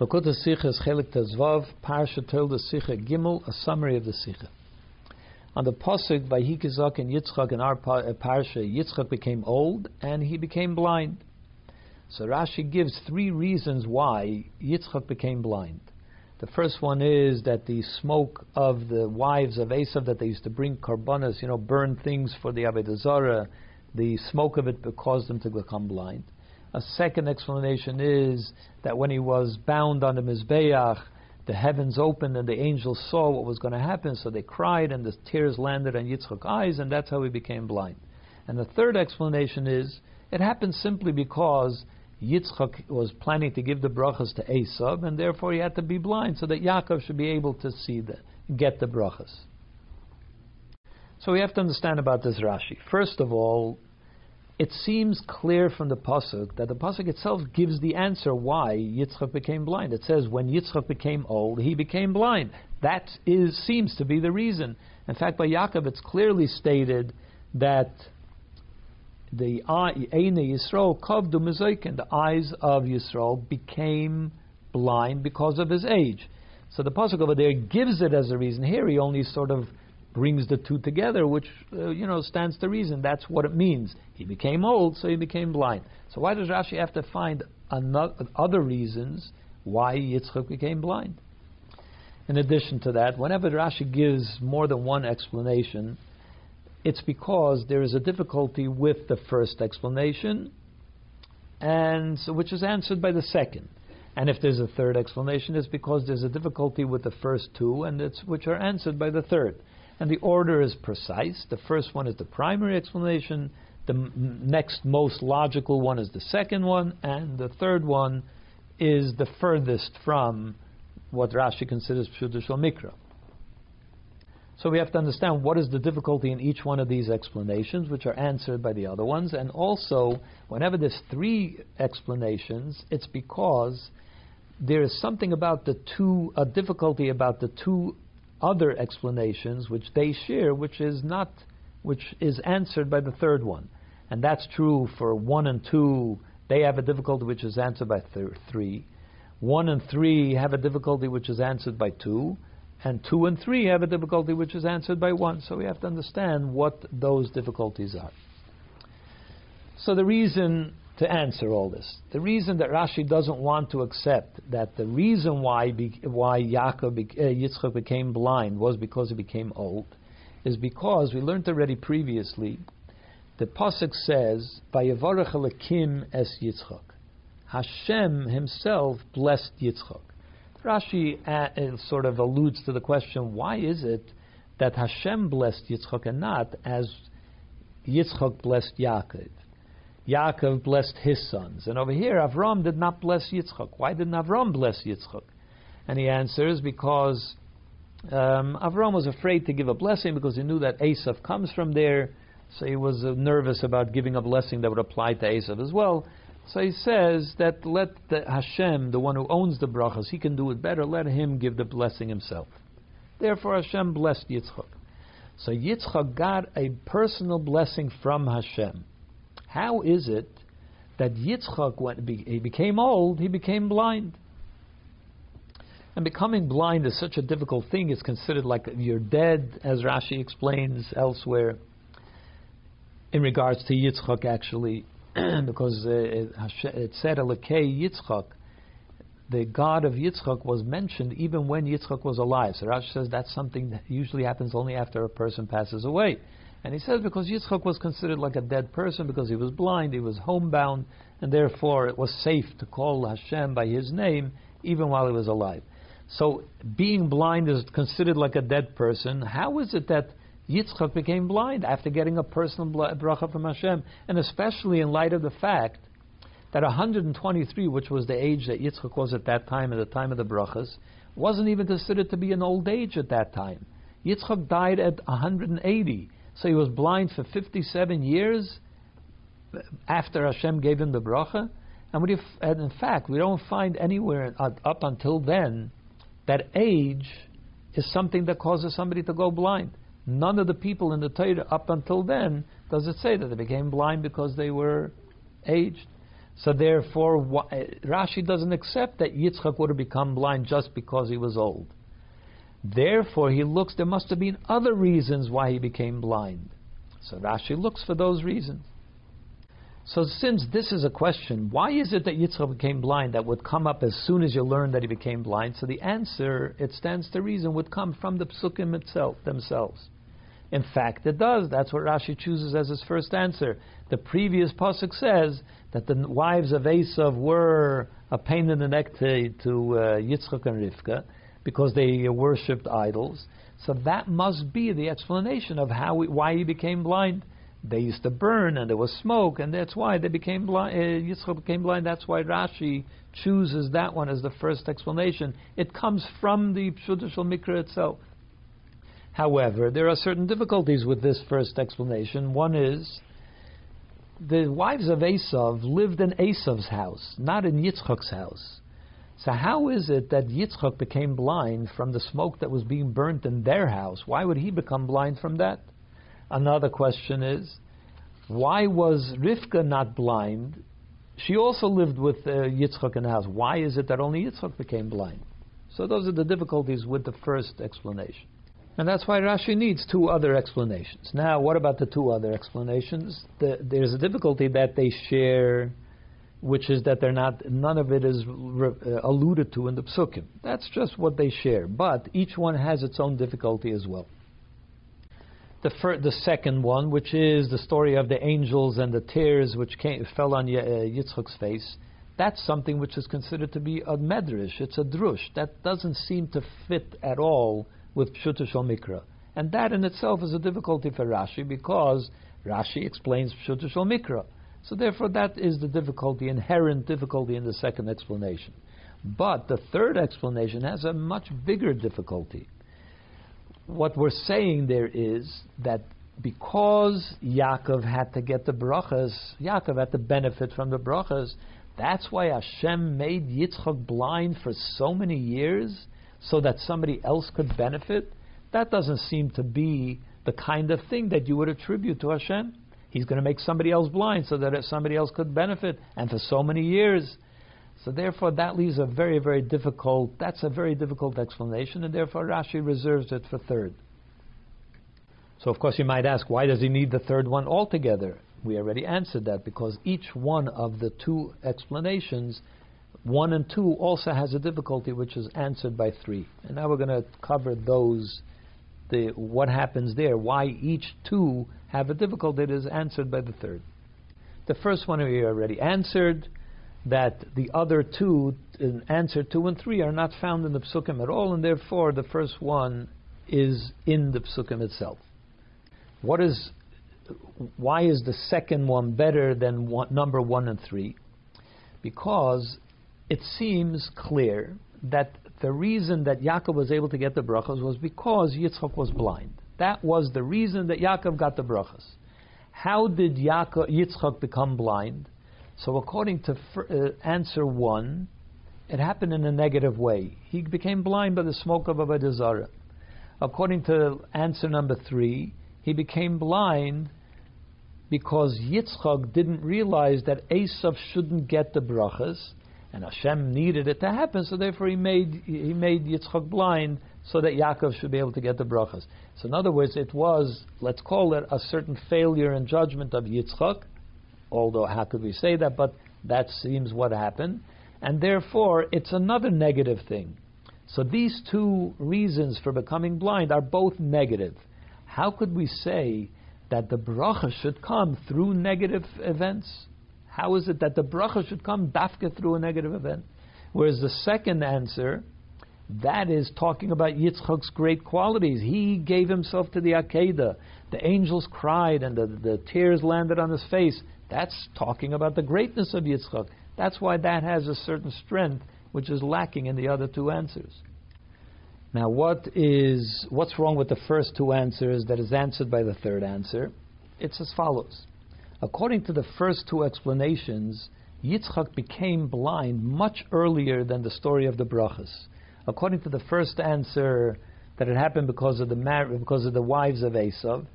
Likkutei Sikha is Chelik Tezvav, Parsha Toldos Sikha Gimel, a summary of the Sikha. On the Pasuk by Hikizak and Yitzchak in our uh, Parsha, Yitzchak became old and he became blind. So Rashi gives three reasons why Yitzchak became blind. The first one is that the smoke of the wives of Esav that they used to bring karbanas, you know, burn things for the Avodah the smoke of it caused them to become blind. A second explanation is that when he was bound on the Mizbeach, the heavens opened and the angels saw what was going to happen, so they cried and the tears landed on Yitzchak's eyes, and that's how he became blind. And the third explanation is it happened simply because Yitzchak was planning to give the brachas to Esav, and therefore he had to be blind so that Yaakov should be able to see the get the brachas. So we have to understand about this Rashi. First of all, it seems clear from the pasuk that the pasuk itself gives the answer why Yitzchak became blind. It says when Yitzchak became old, he became blind. That is seems to be the reason. In fact, by Yaakov, it's clearly stated that the Eina Yisrael kavdu mezoikin, the eyes of Yisrael became blind because of his age. So the pasuk over there gives it as a reason. Here he only sort of brings the two together, which uh, you know stands to reason. That's what it means. He became old, so he became blind. So why does Rashi have to find another, other reasons why Yitzchak became blind? In addition to that, whenever Rashi gives more than one explanation, it's because there is a difficulty with the first explanation, and so, which is answered by the second. And if there's a third explanation, it's because there's a difficulty with the first two, and it's which are answered by the third and the order is precise. The first one is the primary explanation, the m- next most logical one is the second one, and the third one is the furthest from what Rashi considers Pshuto shel Mikra. So we have to understand what is the difficulty in each one of these explanations, which are answered by the other ones, and also whenever there's three explanations, it's because there is something about the two, a difficulty about the two other explanations which they share, which is not, which is answered by the third one, and that's true for one and two. They have a difficulty which is answered by th- three. One and three have a difficulty which is answered by two, and two and three have a difficulty which is answered by one. So we have to understand what those difficulties are. So the reason to answer all this. The reason that Rashi doesn't want to accept that the reason why be, why Yaakov be, uh, Yitzchak became blind was because he became old, is because we learned already previously. The pasuk says, "Vayevarach Elokim es Yitzchak." Hashem Himself blessed Yitzchak. Rashi uh, sort of alludes to the question: Why is it that Hashem blessed Yitzchak and not as Yitzchak blessed Yaakov? Yaakov blessed his sons. And over here, Avram did not bless Yitzchak. Why didn't Avram bless Yitzchak? And he answers because um, Avram was afraid to give a blessing because he knew that Esav comes from there. So he was uh, nervous about giving a blessing that would apply to Esav as well. So he says that let the Hashem, the one who owns the brachas, he can do it better. Let him give the blessing himself. Therefore, Hashem blessed Yitzchak. So Yitzchak got a personal blessing from Hashem. How is it that Yitzchak, when he became old, he became blind? And becoming blind is such a difficult thing. It's considered like you're dead, as Rashi explains elsewhere, in regards to Yitzchak, actually, because uh, it said, Elokei Yitzchak, the God of Yitzchak was mentioned even when Yitzchak was alive. So Rashi says that's something that usually happens only after a person passes away. And he says because Yitzchak was considered like a dead person because he was blind, he was homebound, and therefore it was safe to call Hashem by his name even while he was alive. So being blind is considered like a dead person. How is it that Yitzchak became blind after getting a personal bracha from Hashem? And especially in light of the fact that 123, which was the age that Yitzchak was at that time, at the time of the brachas, wasn't even considered to be an old age at that time. Yitzchak died at 180. So he was blind for 57 years after Hashem gave him the bracha. And, and in fact, we don't find anywhere up until then that age is something that causes somebody to go blind. None of the people in the Torah up until then does it say that they became blind because they were aged. So therefore, Rashi doesn't accept that Yitzchak would have become blind just because he was old. Therefore, he looks, there must have been other reasons why he became blind. So Rashi looks for those reasons. So since this is a question, why is it that Yitzchak became blind that would come up as soon as you learn that he became blind? So the answer, it stands to reason, would come from the psukim itself themselves. In fact, it does. That's what Rashi chooses as his first answer. The previous pasuk says that the wives of Esav were a pain in the neck to, to uh, Yitzchak and Rivka because they worshipped idols. So that must be the explanation of how why he became blind. They used to burn and there was smoke, and that's why they became blind. Uh, Yitzchak became blind. That's why Rashi chooses that one as the first explanation. It comes from the Pshuto shel Mikra itself. However, there are certain difficulties with this first explanation. One is the wives of Esav lived in Esav's house, not in Yitzchak's house. So how is it that Yitzchak became blind from the smoke that was being burnt in their house? Why would he become blind from that? Another question is, why was Rivka not blind? She also lived with uh, Yitzchak in the house. Why is it that only Yitzchak became blind? So those are the difficulties with the first explanation. And that's why Rashi needs two other explanations. Now, what about the two other explanations? The, there's a difficulty that they share which is that they're not none of it is re, uh, alluded to in the psukim. That's just what they share, but each one has its own difficulty as well. The fir- the second one, which is the story of the angels and the tears which came, fell on uh, Yitzchak's face, that's something which is considered to be a medrash. It's a drush that doesn't seem to fit at all with Pshuta Mikra, and that in itself is a difficulty for Rashi because Rashi explains Pshuta Mikra. So therefore, that is the difficulty, inherent difficulty in the second explanation. But the third explanation has a much bigger difficulty. What we're saying there is that because Yaakov had to get the brachas, Yaakov had to benefit from the brachas. That's why Hashem made Yitzchak blind for so many years, so that somebody else could benefit. That doesn't seem to be the kind of thing that you would attribute to Hashem. He's going to make somebody else blind so that somebody else could benefit, and for so many years. So therefore, that leaves a very, very difficult. That's a very difficult explanation, and therefore Rashi reserves it for third. So of course you might ask, why does he need the third one altogether? We already answered that because each one of the two explanations, one and two, also has a difficulty which is answered by three. And now we're going to cover those the what happens there, why each two have a difficulty that is answered by the third. The first one we already answered, that the other two, answer two and three, are not found in the psukim at all, and therefore the first one is in the psukim itself. What is, why is the second one better than one, number one and three? Because it seems clear that the reason that Yaakov was able to get the brachas was because Yitzchak was blind. That was the reason that Yaakov got the brachas. How did Yaakov, Yitzchak become blind? So according to uh, answer one, it happened in a negative way. He became blind by the smoke of Avodah Zarah. According to answer number three, he became blind because Yitzchak didn't realize that Esav shouldn't get the brachas, and Hashem needed it to happen, so therefore he made he made Yitzchak blind so that Yaakov should be able to get the brachas. So in other words, it was let's call it a certain failure in judgment of Yitzchak, although how could we say that? But that seems what happened, and therefore it's another negative thing. So these two reasons for becoming blind are both negative. How could we say that the bracha should come through negative events? How is it that the bracha should come dafka through a negative event? Whereas the second answer, that is talking about Yitzchak's great qualities. He gave himself to the Akedah. The angels cried and the, the tears landed on his face. That's talking about the greatness of Yitzchak. That's why that has a certain strength which is lacking in the other two answers. Now, what is what's wrong with the first two answers that is answered by the third answer? It's as follows. According to the first two explanations, Yitzchak became blind much earlier than the story of the brachas. According to the first answer, that it happened because of the mar- because of the wives of Esav,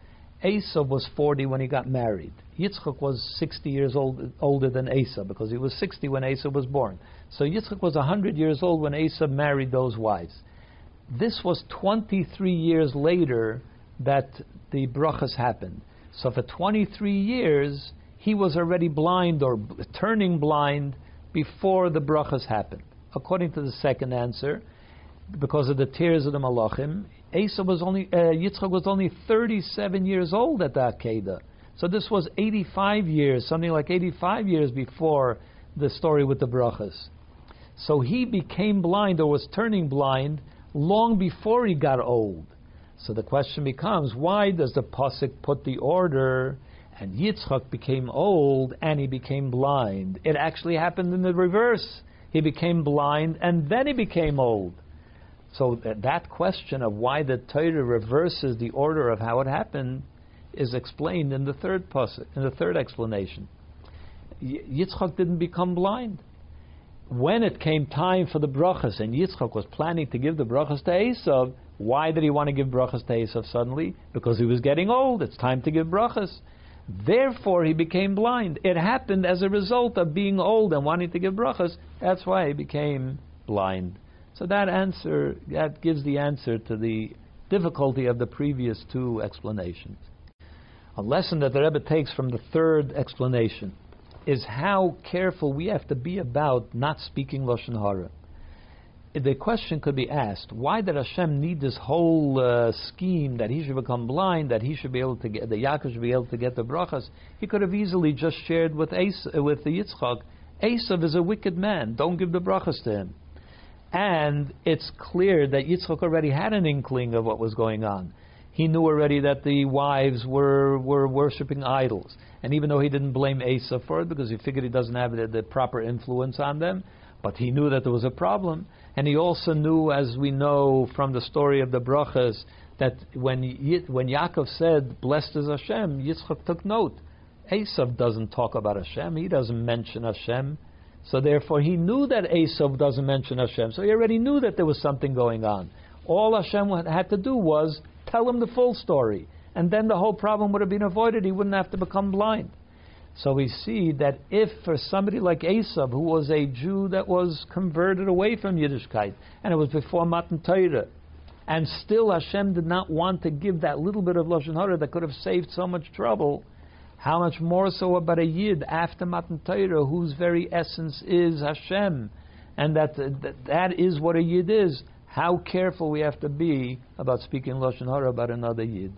Esav was 40 when he got married. Yitzchak was 60 years old, older than Esav because he was 60 when Esav was born. So Yitzchak was 100 years old when Esav married those wives. This was 23 years later that the brachas happened. So for 23 years, he was already blind or turning blind before the brachas happened. According to the second answer, because of the tears of the malachim, Asa was only uh, Yitzchak was only 37 years old at the Akedah. So this was 85 years, something like 85 years before the story with the brachas. So he became blind or was turning blind long before he got old. So the question becomes, why does the pasuk put the order and Yitzchak became old and he became blind? It actually happened in the reverse. He became blind and then he became old. So that question of why the Torah reverses the order of how it happened is explained in the third pasuk, in the third explanation. Yitzchak didn't become blind. When it came time for the brachas, and Yitzchak was planning to give the brachas to Esav, why did he want to give brachas to Esav suddenly? Because he was getting old. It's time to give brachas. Therefore, he became blind. It happened as a result of being old and wanting to give brachas. That's why he became blind. So that answer, that gives the answer to the difficulty of the previous two explanations. A lesson that the Rebbe takes from the third explanation is how careful we have to be about not speaking lashon hara. The question could be asked: Why did Hashem need this whole uh, scheme that he should become blind, that he should be able to get, the Yaakov should be able to get the brachas? He could have easily just shared with Asa, with the Yitzchak. Esav is a wicked man. Don't give the brachas to him. And it's clear that Yitzchak already had an inkling of what was going on. He knew already that the wives were, were worshipping idols. And even though he didn't blame Asa for it because he figured he doesn't have the, the proper influence on them, but he knew that there was a problem. And he also knew, as we know from the story of the brachas, that when when Yaakov said, "Blessed is Hashem," Yitzchak took note. Esav doesn't talk about Hashem. He doesn't mention Hashem. So therefore, he knew that Esav doesn't mention Hashem. So he already knew that there was something going on. All Hashem had to do was tell him the full story, and then the whole problem would have been avoided. He wouldn't have to become blind. So we see that if for somebody like Esav, who was a Jew that was converted away from Yiddishkeit, and it was before Matan Torah, and still Hashem did not want to give that little bit of lashon hara that could have saved so much trouble how much more so about a Yid after Matan Torah, whose very essence is Hashem, and that, that that is what a Yid is. How careful we have to be about speaking Lashon Hara about another Yid.